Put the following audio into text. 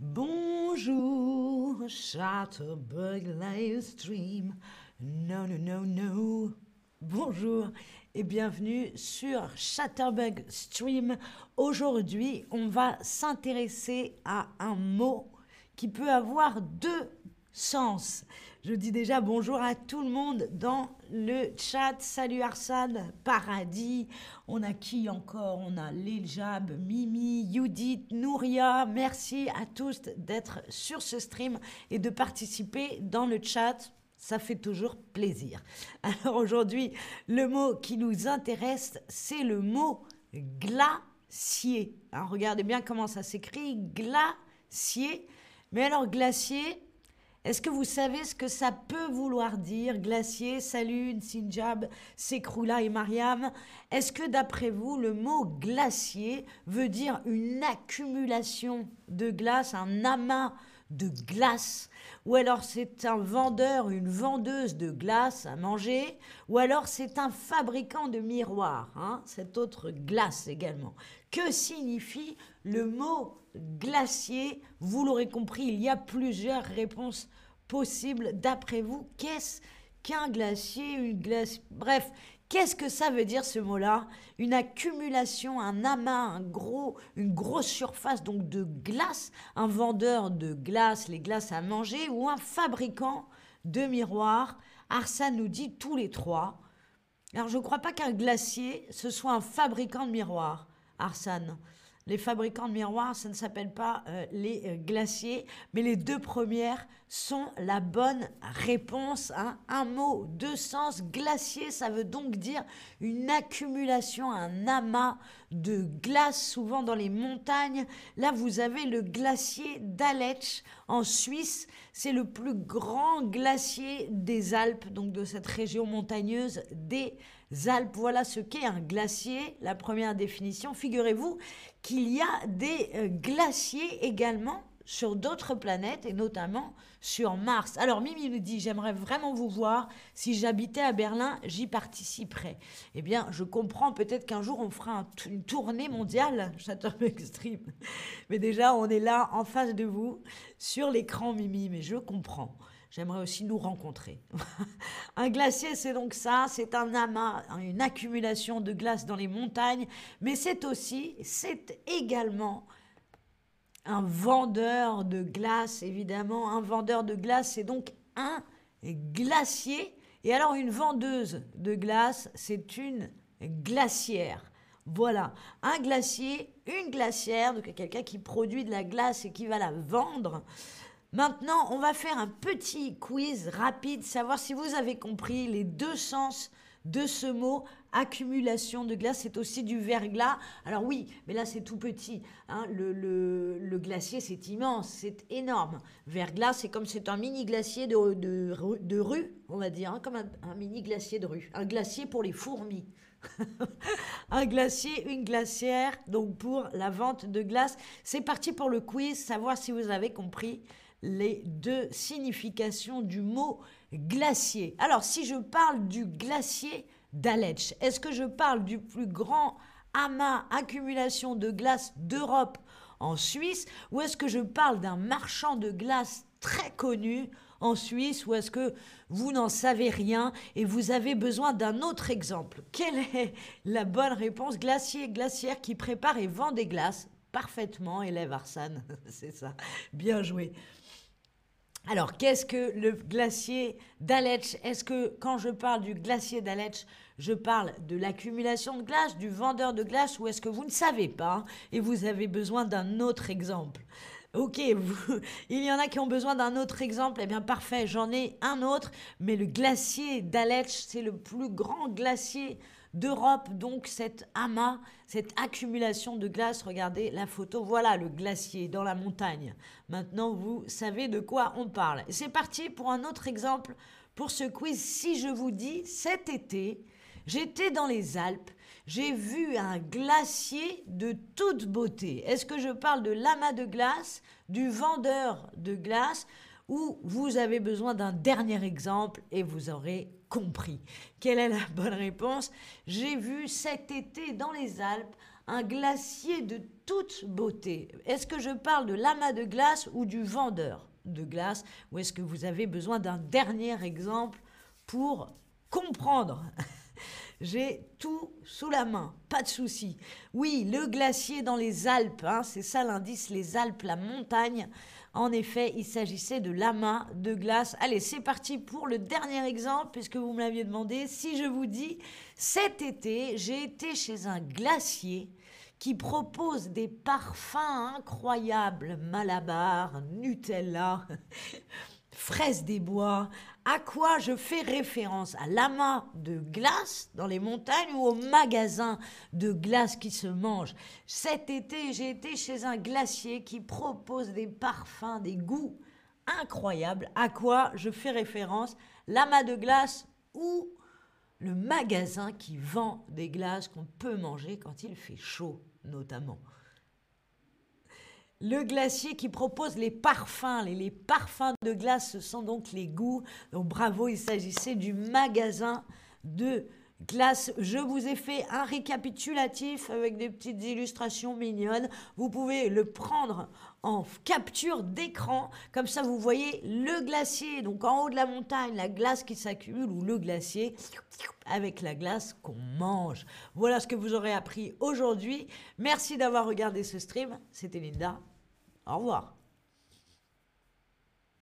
Bonjour, Chatterbug Livestream. No, no, no, no. Bonjour et bienvenue sur Chatterbug Stream. Aujourd'hui, on va s'intéresser à un mot qui peut avoir deux sens. Je dis déjà bonjour à tout le monde dans le chat. Salut Arsad, Paradis. On a qui encore? On a Liljab, Mimi, Judith, Nouria. Merci à tous d'être sur ce stream et de participer dans le chat. Ça fait toujours plaisir. Alors aujourd'hui, le mot qui nous intéresse, c'est le mot glacier. Regardez bien comment ça s'écrit, glacier. Mais alors glacier, est-ce que vous savez ce que ça peut vouloir dire Glacier, salut, Sinjab, Sekroula et Mariam? Est-ce que d'après vous, le mot glacier veut dire une accumulation de glace, un amas de glace ou alors c'est un vendeur, une vendeuse de glace à manger, ou alors c'est un fabricant de miroirs, hein, cette autre glace également. Que signifie le mot glacier? Vous l'aurez compris, il y a plusieurs réponses possibles. D'après vous, qu'est-ce qu'un glacier, une glace Bref, Qu'est-ce que ça veut dire ce mot-là? Une accumulation, un amas, un gros, une grosse surface donc de glace, un vendeur de glace, les glaces à manger ou un fabricant de miroirs. Arsène nous dit tous les trois. Alors je ne crois pas qu'un glacier ce soit un fabricant de miroirs, Arsène les fabricants de miroirs, ça ne s'appelle pas euh, les euh, glaciers, mais les deux premières sont la bonne réponse. Hein. Un mot, deux sens. Glacier, ça veut donc dire une accumulation, un amas de glace, souvent dans les montagnes. Là, vous avez le glacier d'Aletsch en Suisse. C'est le plus grand glacier des Alpes, donc de cette région montagneuse des Alpes. Voilà ce qu'est un glacier, la première définition. Figurez-vous qu'il y a des euh, glaciers également sur d'autres planètes et notamment sur Mars. Alors Mimi nous dit j'aimerais vraiment vous voir. Si j'habitais à Berlin, j'y participerais. Eh bien, je comprends peut-être qu'un jour on fera une tournée mondiale Chatterbug Extreme. Mais déjà, on est là en face de vous sur l'écran Mimi. Mais je comprends. J'aimerais aussi nous rencontrer. un glacier, c'est donc ça, c'est un amas, une accumulation de glace dans les montagnes, mais c'est aussi, c'est également un vendeur de glace, évidemment. Un vendeur de glace, c'est donc un glacier. Et alors, une vendeuse de glace, c'est une glacière. Voilà, un glacier, une glacière, donc quelqu'un qui produit de la glace et qui va la vendre. Maintenant, on va faire un petit quiz rapide, savoir si vous avez compris les deux sens de ce mot accumulation de glace. C'est aussi du verglas. Alors oui, mais là c'est tout petit. Hein. Le, glacier c'est immense, c'est énorme. Verglas, c'est comme c'est un mini glacier de, rue, on va dire, hein, comme un, mini glacier de rue. Un glacier pour les fourmis. un glacier, une glacière, donc pour la vente de glace. C'est parti pour le quiz, savoir si vous avez compris les deux significations du mot glacier. Alors, si je parle du glacier d'Aletsch, est-ce que je parle du plus grand amas accumulation de glace d'Europe en Suisse ou est-ce que je parle d'un marchand de glace très connu en Suisse ou est-ce que vous n'en savez rien et vous avez besoin d'un autre exemple? Quelle est la bonne réponse? Glacier, glacière qui prépare et vend des glaces Parfaitement, élève Arsane, c'est ça. Bien joué. Alors, qu'est-ce que le glacier d'Aletsch? Est-ce que quand je parle du glacier d'Aletsch, je parle de l'accumulation de glace, du vendeur de glace, ou est-ce que vous ne savez pas et vous avez besoin d'un autre exemple? Ok, il y en a qui ont besoin d'un autre exemple. Eh bien, parfait, j'en ai un autre. Mais le glacier d'Aletsch, c'est le plus grand glacier d'Europe, donc cet amas, cette accumulation de glace. Regardez la photo, voilà le glacier dans la montagne. Maintenant, vous savez de quoi on parle. C'est parti pour un autre exemple pour ce quiz. Si je vous dis cet été, j'étais dans les Alpes, j'ai vu un glacier de toute beauté. Est-ce que je parle de l'amas de glace, du vendeur de glace ou vous avez besoin d'un dernier exemple et vous aurez compris. Quelle est la bonne réponse? J'ai vu cet été dans les Alpes un glacier de toute beauté. Est-ce que je parle de l'amas de glace ou du vendeur de glace? Ou est-ce que vous avez besoin d'un dernier exemple pour comprendre? J'ai tout sous la main, pas de souci. Oui, le glacier dans les Alpes, hein, c'est ça l'indice, les Alpes, la montagne. En effet, il s'agissait de l'amas de glace. Allez, c'est parti pour le dernier exemple, puisque vous me l'aviez demandé. Si je vous dis, cet été, j'ai été chez un glacier qui propose des parfums incroyables, Malabar, Nutella, fraises des bois. À quoi je fais référence? À l'amas de glace dans les montagnes ou au magasin de glace qui se mange? Cet été, j'ai été chez un glacier qui propose des parfums, des goûts incroyables. À quoi je fais référence? L'amas de glace ou le magasin qui vend des glaces qu'on peut manger quand il fait chaud notamment. Le glacier qui propose les parfums, les, parfums de glace, ce sont donc les goûts. Donc bravo, il s'agissait du magasin de glace. Je vous ai fait un récapitulatif avec des petites illustrations mignonnes. Vous pouvez le prendre en capture d'écran. Comme ça, vous voyez le glacier, donc en haut de la montagne, la glace qui s'accumule ou le glacier avec la glace qu'on mange. Voilà ce que vous aurez appris aujourd'hui. Merci d'avoir regardé ce stream. C'était Linda. Au revoir.